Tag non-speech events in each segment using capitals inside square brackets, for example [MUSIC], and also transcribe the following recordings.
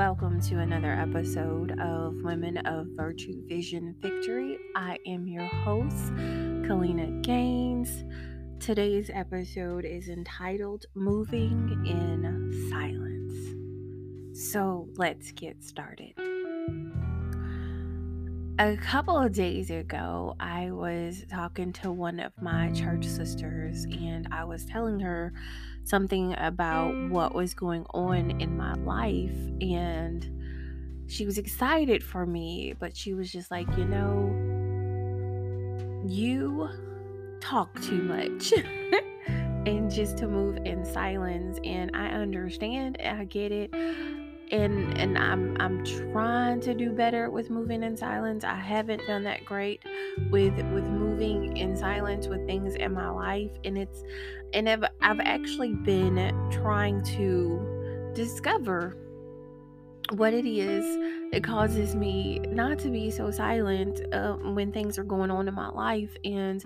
Welcome to another episode of Women of Virtue Vision Victory. I am your host, Kaleena Gaines. Today's episode is entitled Moving in Silence. So let's get started. A couple of days ago, I was talking to one of my church sisters, and I was telling her something about what was going on in my life. And she was excited for me, but she was just like, you know, you talk too much. [LAUGHS] and just to move in silence and I understand I get it and and I'm I'm trying to do better with moving in silence. I haven't done that great with with moving in silence with things in my life and it's and I've, I've actually been trying to discover what it is that causes me not to be so silent uh, when things are going on in my life and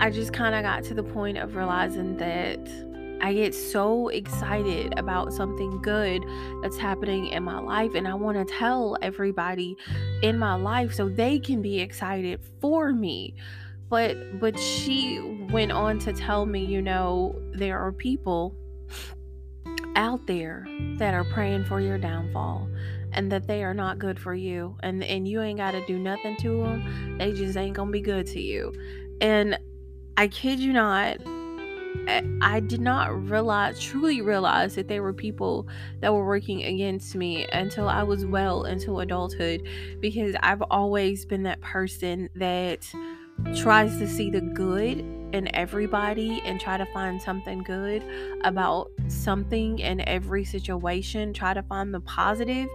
I just kind of got to the point of realizing that I get so excited about something good that's happening in my life and I want to tell everybody in my life so they can be excited for me. But but she went on to tell me, you know, there are people out there that are praying for your downfall and that they are not good for you and and you ain't got to do nothing to them. They just ain't going to be good to you. And I kid you not, I did not realize, truly realize that there were people that were working against me until I was well into adulthood because I've always been that person that tries to see the good in everybody and try to find something good about something in every situation. Try to find the positive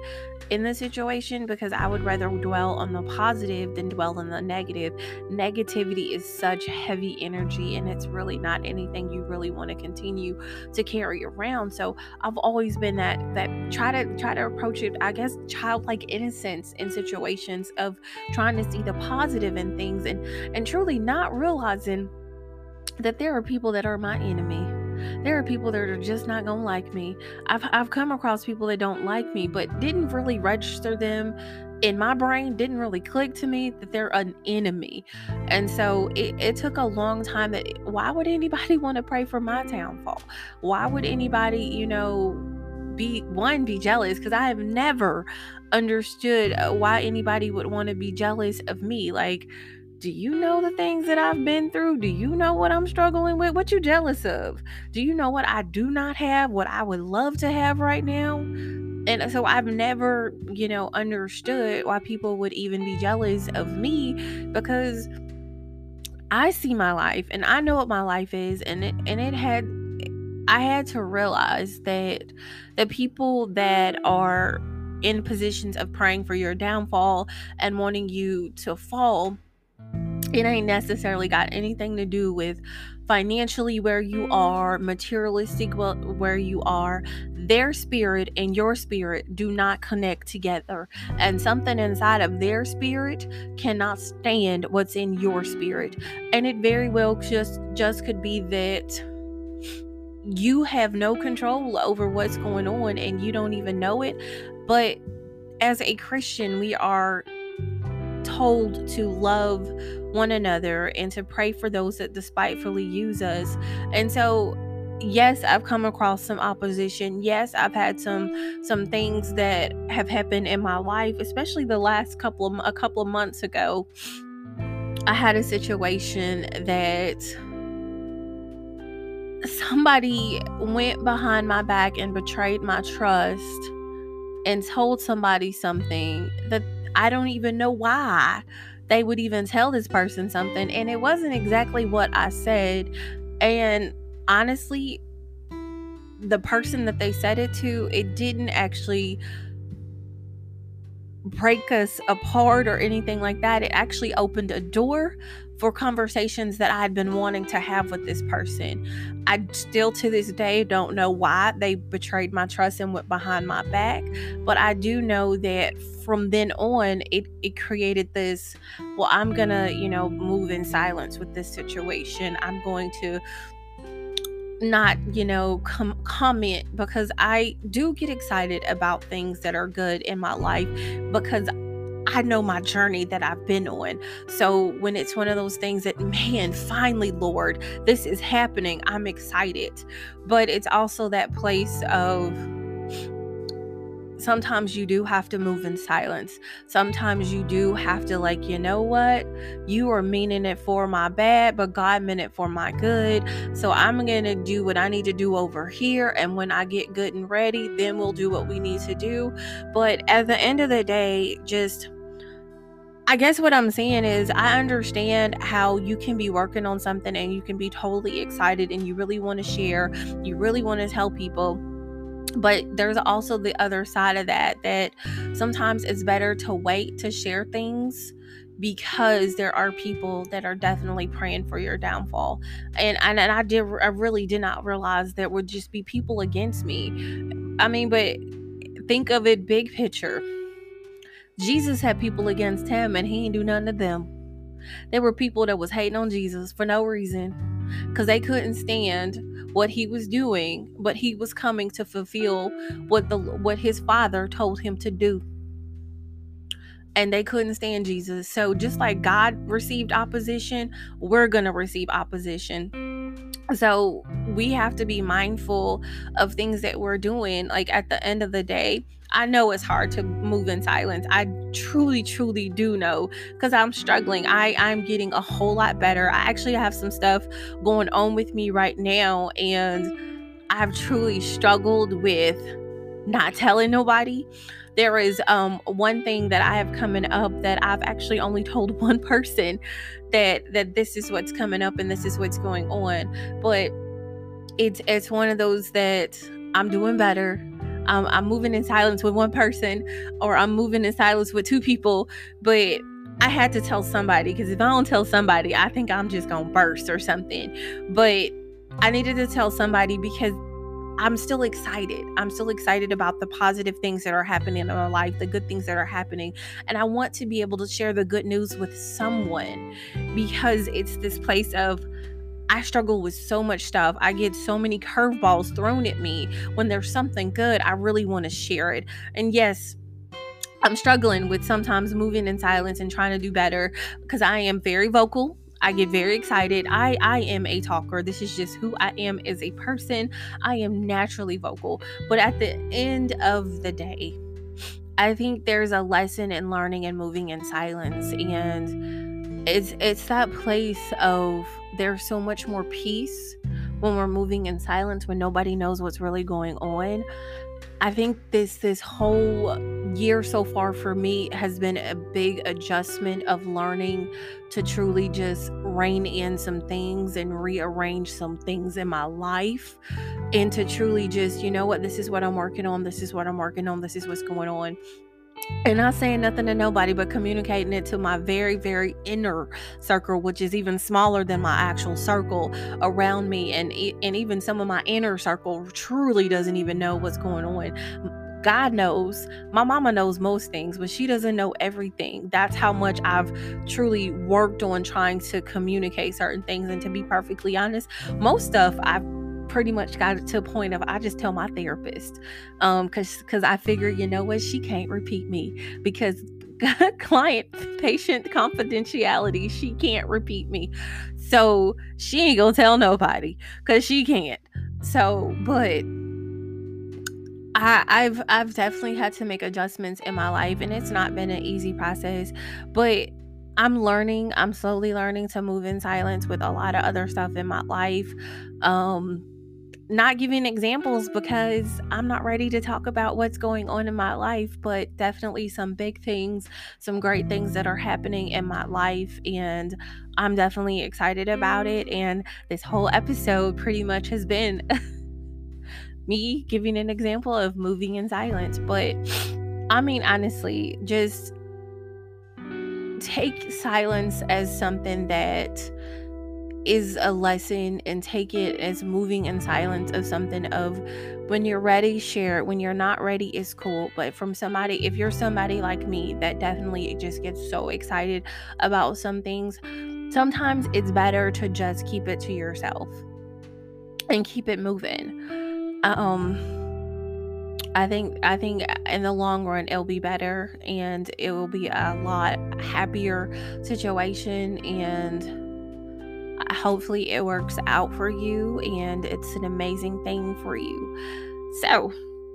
in the situation because I would rather dwell on the positive than dwell on the negative. Negativity is such heavy energy and it's really not anything you really want to continue to carry around. So I've always been that that try to try to approach it, I guess, childlike innocence in situations of trying to see the positive in things and and truly not realizing that there are people that are my enemy. There are people that are just not gonna like me. I've I've come across people that don't like me, but didn't really register them in my brain, didn't really click to me that they're an enemy. And so it, it took a long time that why would anybody [LAUGHS] want to pray for my downfall? Why would anybody, you know, be one be jealous because I have never understood uh, why anybody would want to be jealous of me. Like do you know the things that I've been through? Do you know what I'm struggling with? What you jealous of? Do you know what I do not have? What I would love to have right now? And uh, so I've never, you know, understood why people would even be jealous of me because I see my life and I know what my life is and it and it had I had to realize that the people that are in positions of praying for your downfall and wanting you to fall it ain't necessarily got anything to do with financially where you are, materialistic where you are. Their spirit and your spirit do not connect together. And something inside of their spirit cannot stand what's in your spirit. And it very well just just could be that you have no control over what's going on and you don't even know it. But as a Christian, we are told to love one another and to pray for those that despitefully use us. And so yes i've come across some opposition yes i've had some some things that have happened in my life especially the last couple of a couple of months ago i had a situation that somebody went behind my back and betrayed my trust and told somebody something that I don't even know why they would even tell this person something. And it wasn't exactly what I said. And honestly, the person that they said it to, it didn't actually break us apart or anything like that. It actually opened a door for conversations that I had been wanting to have with this person. I still to this day don't know why they betrayed my trust and went behind my back, but I do know that from then on it it created this well I'm going to, you know, move in silence with this situation. I'm going to not, you know, com- comment because I do get excited about things that are good in my life because I know my journey that I've been on. So when it's one of those things that, man, finally, Lord, this is happening, I'm excited. But it's also that place of, sometimes you do have to move in silence. Sometimes you do have to, like, you know what? You are meaning it for my bad, but God meant it for my good. So I'm going to do what I need to do over here. And when I get good and ready, then we'll do what we need to do. But at the end of the day, just. I guess what I'm saying is, I understand how you can be working on something and you can be totally excited and you really want to share, you really want to tell people but there's also the other side of that that sometimes it's better to wait to share things because there are people that are definitely praying for your downfall. And and, and i did i really did not realize there would just be people against me. I mean but think of it big picture jesus had people against him and he didn't do nothing to them there were people that was hating on jesus for no reason because they couldn't stand what he was doing, but he was coming to fulfill what the what his father told him to do. And they couldn't stand Jesus. So just like God received opposition, we're going to receive opposition. So we have to be mindful of things that we're doing. Like at the end of the day, I know it's hard to move in silence. I truly, truly do know because I'm struggling. I, I'm getting a whole lot better. I actually have some stuff going on with me right now, and I've truly struggled with not telling nobody. There is um one thing that I have coming up that I've actually only told [LAUGHS] one person that that this is what's coming up and this is what's going on. But it's it's one of those that I'm doing better um, I'm moving in silence with one person or I'm moving in silence with two people, but I had to tell somebody because if I don't tell somebody, I think I'm just gonna burst or something. But I needed to tell somebody because I'm still excited. I'm still excited about the positive things that are happening in my life, the good things that are happening. And I want to be able to share the good news with someone because it's this place of I struggle with so much stuff. I get so many curveballs thrown at me. When there's something good, I really want to share it. And yes, I'm struggling with sometimes moving in silence and trying to do better because I am very vocal. I get very excited. I I am a talker. This is just who I am as a person. I am naturally vocal. But at the end of the day, I think there's a lesson in learning and moving in silence and it's it's that place of there's so much more peace when we're moving in silence when nobody knows what's really going on i think this this whole year so far for me has been a big adjustment of learning to truly just rein in some things and rearrange some things in my life and to truly just you know what this is what i'm working on this is what i'm working on this is what's going on and not saying nothing to nobody, but communicating it to my very, very inner circle, which is even smaller than my actual circle around me. And, and even some of my inner circle truly doesn't even know what's going on. God knows. My mama knows most things, but she doesn't know everything. That's how much I've truly worked on trying to communicate certain things. And to be perfectly honest, most stuff I've pretty much got to a point of I just tell my therapist um cuz cuz I figure you know what she can't repeat me because [LAUGHS] client patient confidentiality she can't repeat me so she ain't gonna tell nobody because she can't so but I, I've I've definitely had to make adjustments in my life and it's not been an easy process but I'm learning I'm slowly learning to move in silence with a lot of other stuff in my life um not giving examples because I'm not ready to talk about what's going on in my life, but definitely some big things, some great things that are happening in my life. And I'm definitely excited about it. And this whole episode pretty much has been [LAUGHS] me giving an example of moving in silence. But I mean, honestly, just take silence as something that is a lesson and take it as moving in silence of something of when you're ready share it when you're not ready it's cool but from somebody if you're somebody like me that definitely just gets so excited about some things sometimes it's better to just keep it to yourself and keep it moving. Um I think I think in the long run it'll be better and it will be a lot happier situation and uh, hopefully it works out for you and it's an amazing thing for you. So,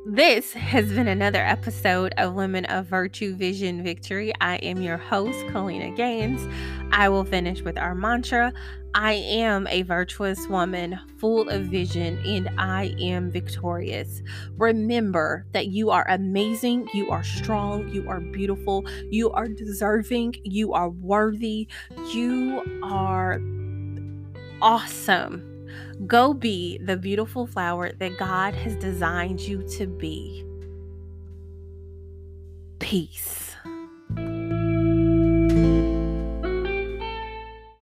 this has been another episode of Women of Virtue Vision Victory. I am your host, Kaleena Gaines. I will finish with our mantra I am a virtuous woman full of vision and I am victorious. Remember that you are amazing, you are strong, you are beautiful, you are deserving, you are worthy, you are awesome. Go be the beautiful flower that God has designed you to be. Peace.